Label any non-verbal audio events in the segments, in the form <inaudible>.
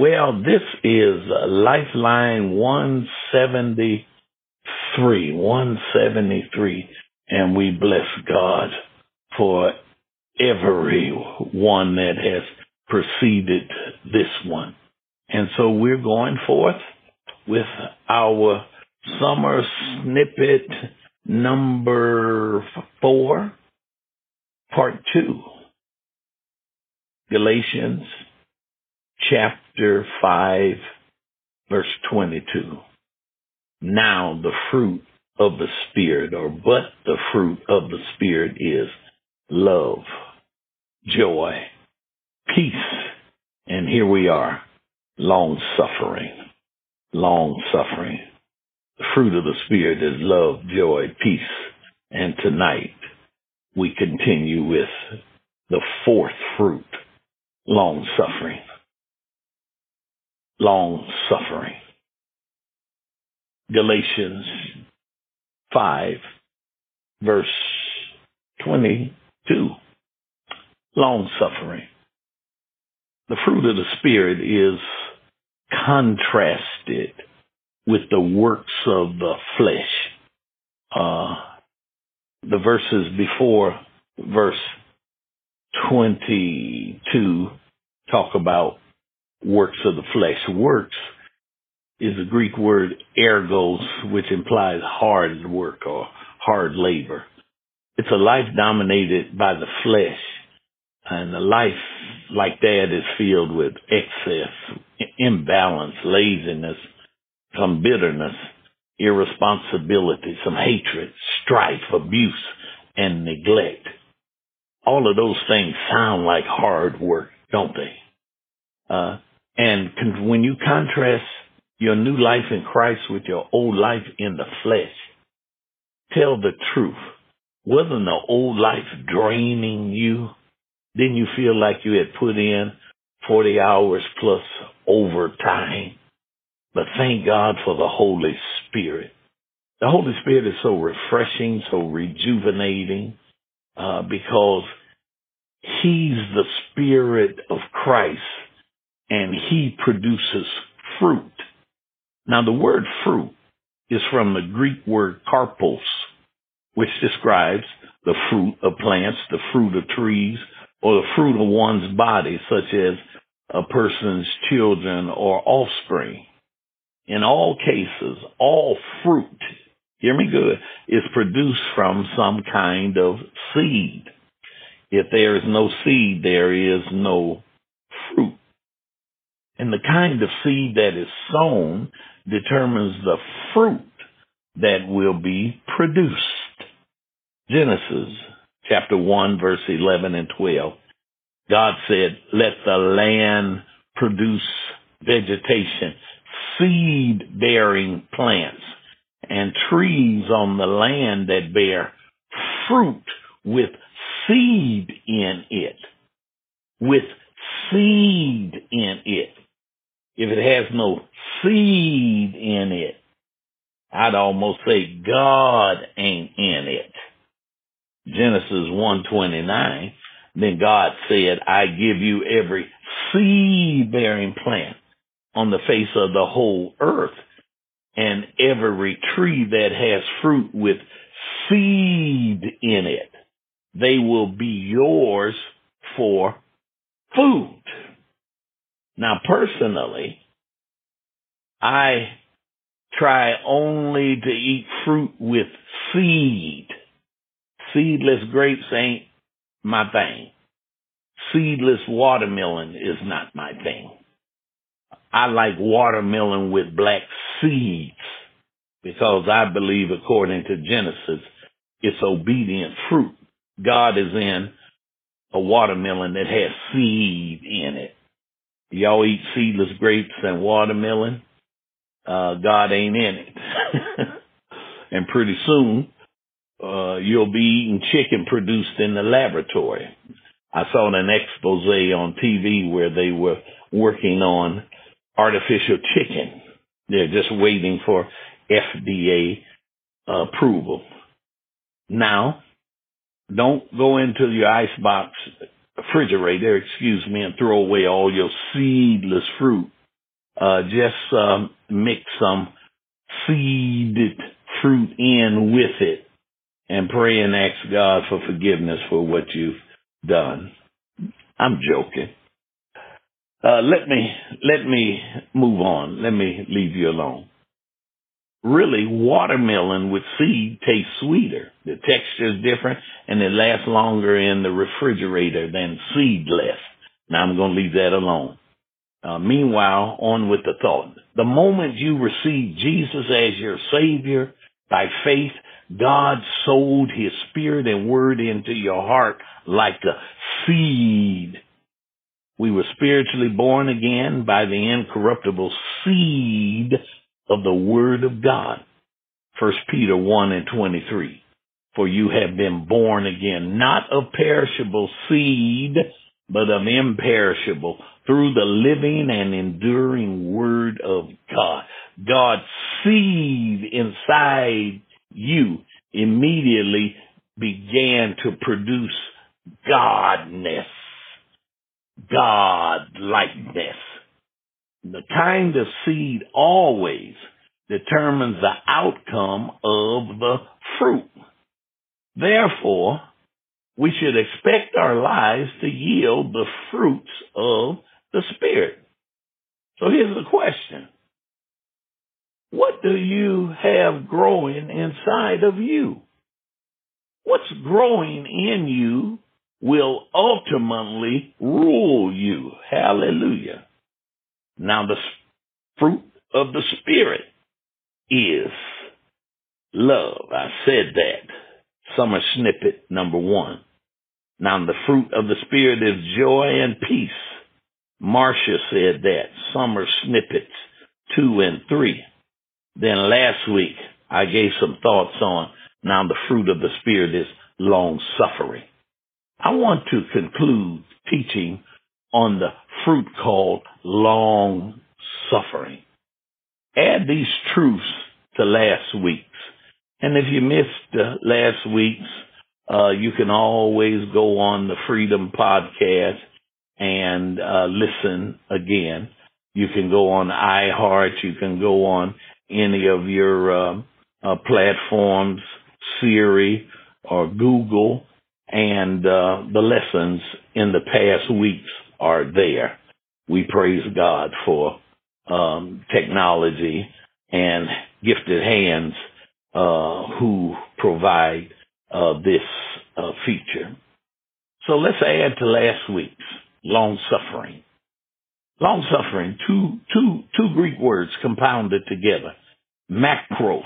Well, this is uh, Lifeline 173, 173, and we bless God for every one that has preceded this one. And so we're going forth with our summer snippet number four, part two. Galatians chapter 5, verse 22. Now the fruit of the Spirit, or but the fruit of the Spirit is love, joy, peace, and here we are, long suffering, long suffering. The fruit of the Spirit is love, joy, peace, and tonight we continue with the fourth fruit, long suffering. Long suffering. Galatians 5, verse 22. Long suffering. The fruit of the Spirit is contrasted with the works of the flesh. Uh, the verses before verse 22 talk about works of the flesh. Works is a Greek word ergos, which implies hard work or hard labor. It's a life dominated by the flesh, and a life like that is filled with excess, imbalance, laziness, some bitterness, irresponsibility, some hatred, strife, abuse, and neglect. All of those things sound like hard work, don't they? Uh, and when you contrast your new life in Christ with your old life in the flesh, tell the truth. Wasn't the old life draining you? Didn't you feel like you had put in 40 hours plus overtime? But thank God for the Holy Spirit. The Holy Spirit is so refreshing, so rejuvenating, uh, because He's the Spirit of Christ and He produces fruit. Now the word fruit is from the Greek word karpos, which describes the fruit of plants, the fruit of trees, or the fruit of one's body, such as a person's children or offspring. In all cases, all fruit, hear me good, is produced from some kind of seed. If there is no seed, there is no fruit. And the kind of seed that is sown determines the fruit that will be produced. Genesis chapter 1 verse 11 and 12. God said, let the land produce vegetation, seed bearing plants, and trees on the land that bear fruit with seed in it. With seed in it. If it has no seed in it, I'd almost say God ain't in it. Genesis 129, then God said, I give you every seed bearing plant on the face of the whole earth and every tree that has fruit with seed in it. They will be yours for food. Now personally, I try only to eat fruit with seed. Seedless grapes ain't my thing. Seedless watermelon is not my thing. I like watermelon with black seeds because I believe according to Genesis, it's obedient fruit. God is in a watermelon that has seed in it. Y'all eat seedless grapes and watermelon? Uh, God ain't in it. <laughs> and pretty soon, uh, you'll be eating chicken produced in the laboratory. I saw an expose on TV where they were working on artificial chicken. They're just waiting for FDA approval. Now, don't go into your icebox refrigerator, excuse me, and throw away all your seedless fruit uh, just um, mix some seeded fruit in with it and pray and ask God for forgiveness for what you've done. I'm joking. Uh, let me let me move on. Let me leave you alone. Really, watermelon with seed tastes sweeter. The texture is different, and it lasts longer in the refrigerator than seedless. Now I'm going to leave that alone. Uh, meanwhile, on with the thought. The moment you receive Jesus as your Savior by faith, God sowed His Spirit and Word into your heart like a seed. We were spiritually born again by the incorruptible seed of the Word of God. 1 Peter 1 and 23. For you have been born again, not of perishable seed, but of imperishable through the living and enduring word of God. God's seed inside you immediately began to produce godness, godlikeness. The kind of seed always determines the outcome of the fruit. Therefore, we should expect our lives to yield the fruits of the Spirit. So here's the question. What do you have growing inside of you? What's growing in you will ultimately rule you. Hallelujah. Now the fruit of the Spirit is love. I said that. Summer snippet number one. Now the fruit of the Spirit is joy and peace. Marcia said that. Summer snippets two and three. Then last week I gave some thoughts on now the fruit of the Spirit is long suffering. I want to conclude teaching on the fruit called long suffering. Add these truths to last week's. And if you missed uh, last week's, uh, you can always go on the Freedom Podcast and uh, listen again. You can go on iHeart. You can go on any of your uh, uh, platforms, Siri or Google, and uh, the lessons in the past weeks are there. We praise God for um, technology and gifted hands uh, who provide uh, this uh, feature. So let's add to last week's long suffering. Long suffering, two, two, two Greek words compounded together. Macros,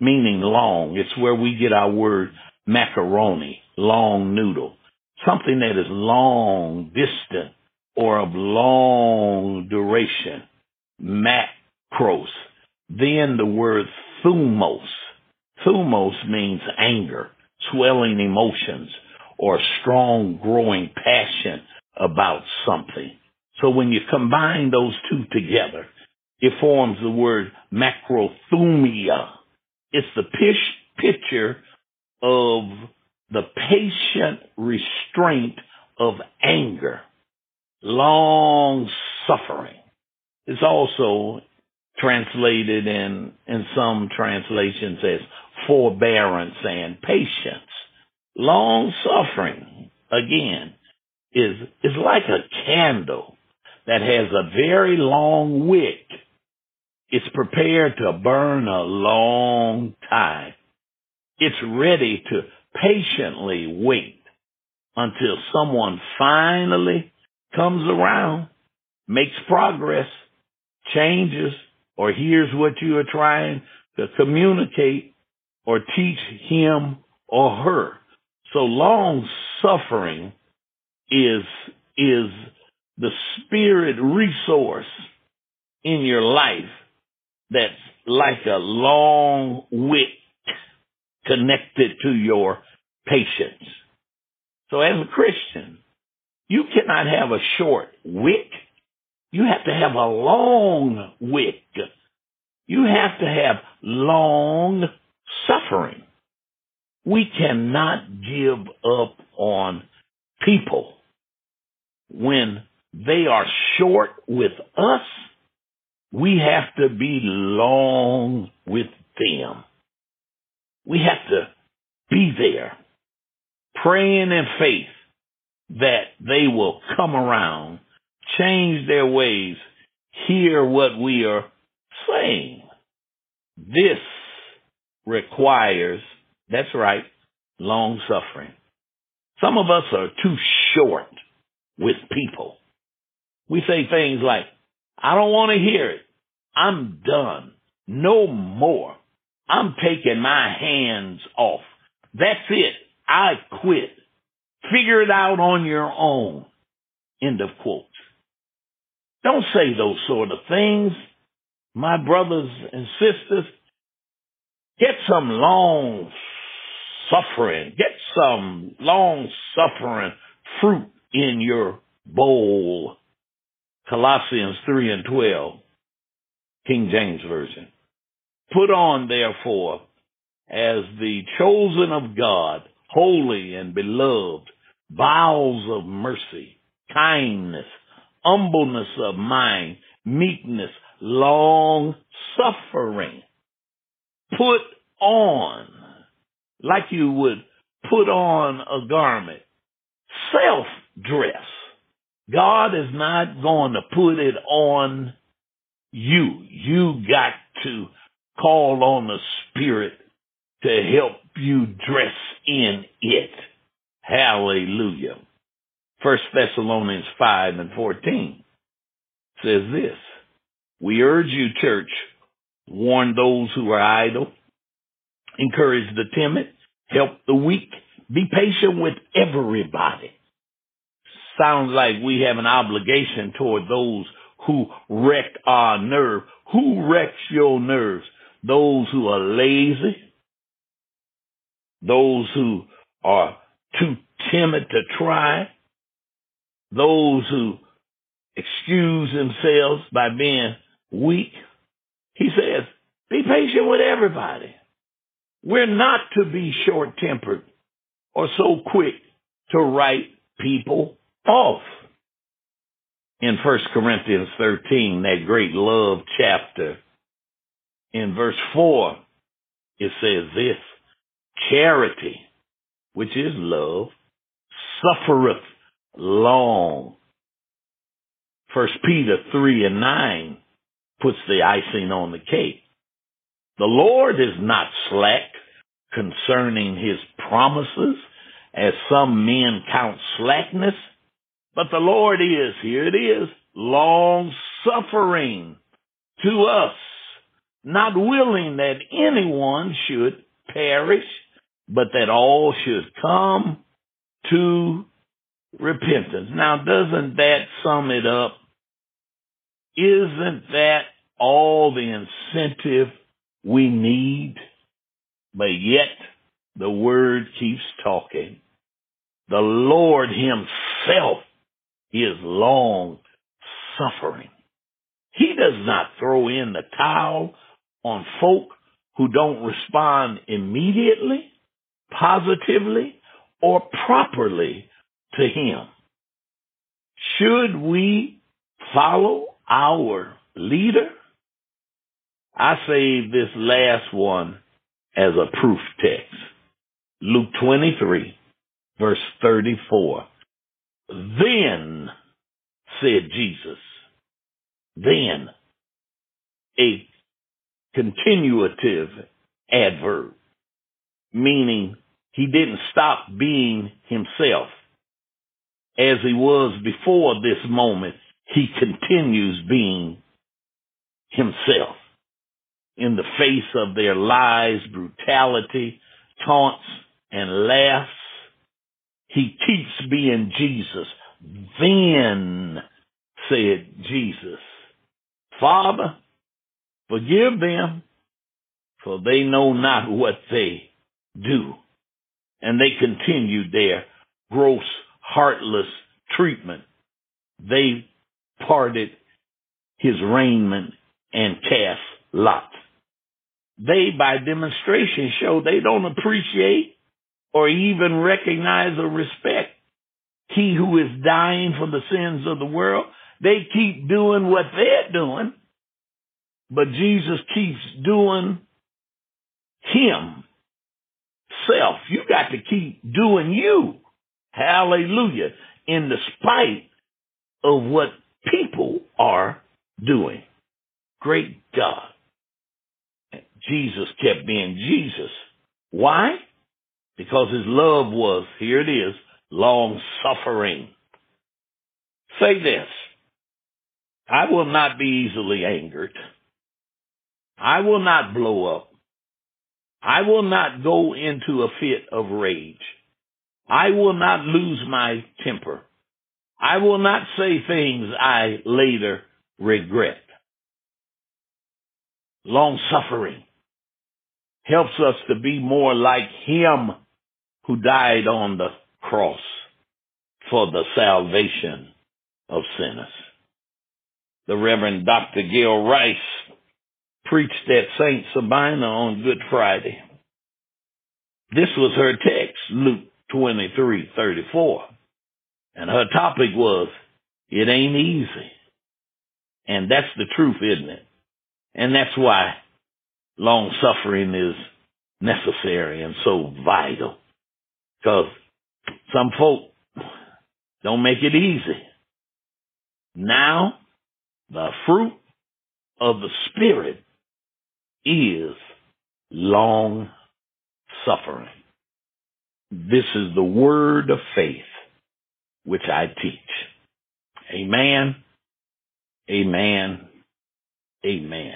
meaning long. It's where we get our word macaroni, long noodle. Something that is long, distant, or of long duration. Macros. Then the word thumos. Thumos means anger, swelling emotions, or strong growing passion about something. So when you combine those two together, it forms the word macrothumia. It's the picture of the patient restraint of anger, long suffering. It's also translated in, in some translations as forbearance and patience. Long suffering, again, is, is like a candle that has a very long wick. It's prepared to burn a long time. It's ready to patiently wait until someone finally comes around, makes progress, changes, or hears what you are trying to communicate or teach him or her. So long suffering is, is the spirit resource in your life that's like a long wick connected to your patience. So as a Christian, you cannot have a short wick. You have to have a long wick. You have to have long suffering. We cannot give up on people when they are short with us we have to be long with them. We have to be there, praying in faith that they will come around, change their ways, hear what we are saying. This requires, that's right, long suffering. Some of us are too short with people. We say things like, I don't want to hear it. I'm done. No more. I'm taking my hands off. That's it. I quit. Figure it out on your own. End of quote. Don't say those sort of things. My brothers and sisters, get some long suffering. Get some long suffering fruit in your bowl. Colossians 3 and 12, King James Version. Put on, therefore, as the chosen of God, holy and beloved, bowels of mercy, kindness, humbleness of mind, meekness, long suffering. Put on, like you would put on a garment, self dress. God is not going to put it on you. You got to call on the Spirit to help you dress in it. Hallelujah. First Thessalonians 5 and 14 says this. We urge you, church, warn those who are idle, encourage the timid, help the weak, be patient with everybody. Sounds like we have an obligation toward those who wreck our nerve. Who wrecks your nerves? Those who are lazy, those who are too timid to try, those who excuse themselves by being weak. He says, be patient with everybody. We're not to be short tempered or so quick to write people off. In 1 Corinthians 13, that great love chapter, in verse 4, it says this, charity, which is love, suffereth long. First Peter 3 and 9 puts the icing on the cake. The Lord is not slack concerning his promises, as some men count slackness, but the Lord is, here it is, long suffering to us, not willing that anyone should perish, but that all should come to repentance. Now, doesn't that sum it up? Isn't that all the incentive we need? But yet, the word keeps talking. The Lord himself is long suffering. He does not throw in the towel on folk who don't respond immediately, positively, or properly to him. Should we follow our leader? I save this last one as a proof text. Luke 23, verse 34. Then, said Jesus, then, a continuative adverb, meaning he didn't stop being himself. As he was before this moment, he continues being himself. In the face of their lies, brutality, taunts, and laughs, he keeps being Jesus. Then said Jesus, Father, forgive them, for they know not what they do. And they continued their gross, heartless treatment. They parted his raiment and cast lots. They, by demonstration, show they don't appreciate or even recognize or respect he who is dying for the sins of the world. They keep doing what they're doing but Jesus keeps doing him self. You got to keep doing you. Hallelujah. In the spite of what people are doing. Great God. Jesus kept being Jesus. Why? Because his love was, here it is, long suffering. Say this. I will not be easily angered. I will not blow up. I will not go into a fit of rage. I will not lose my temper. I will not say things I later regret. Long suffering helps us to be more like Him who died on the cross for the salvation of sinners. The Reverend Dr. Gail Rice preached at St. Sabina on Good Friday. This was her text, Luke 23, 34. And her topic was, it ain't easy. And that's the truth, isn't it? And that's why long suffering is necessary and so vital. Because some folk don't make it easy. Now, the fruit of the Spirit is long suffering. This is the word of faith which I teach. Amen. Amen. Amen.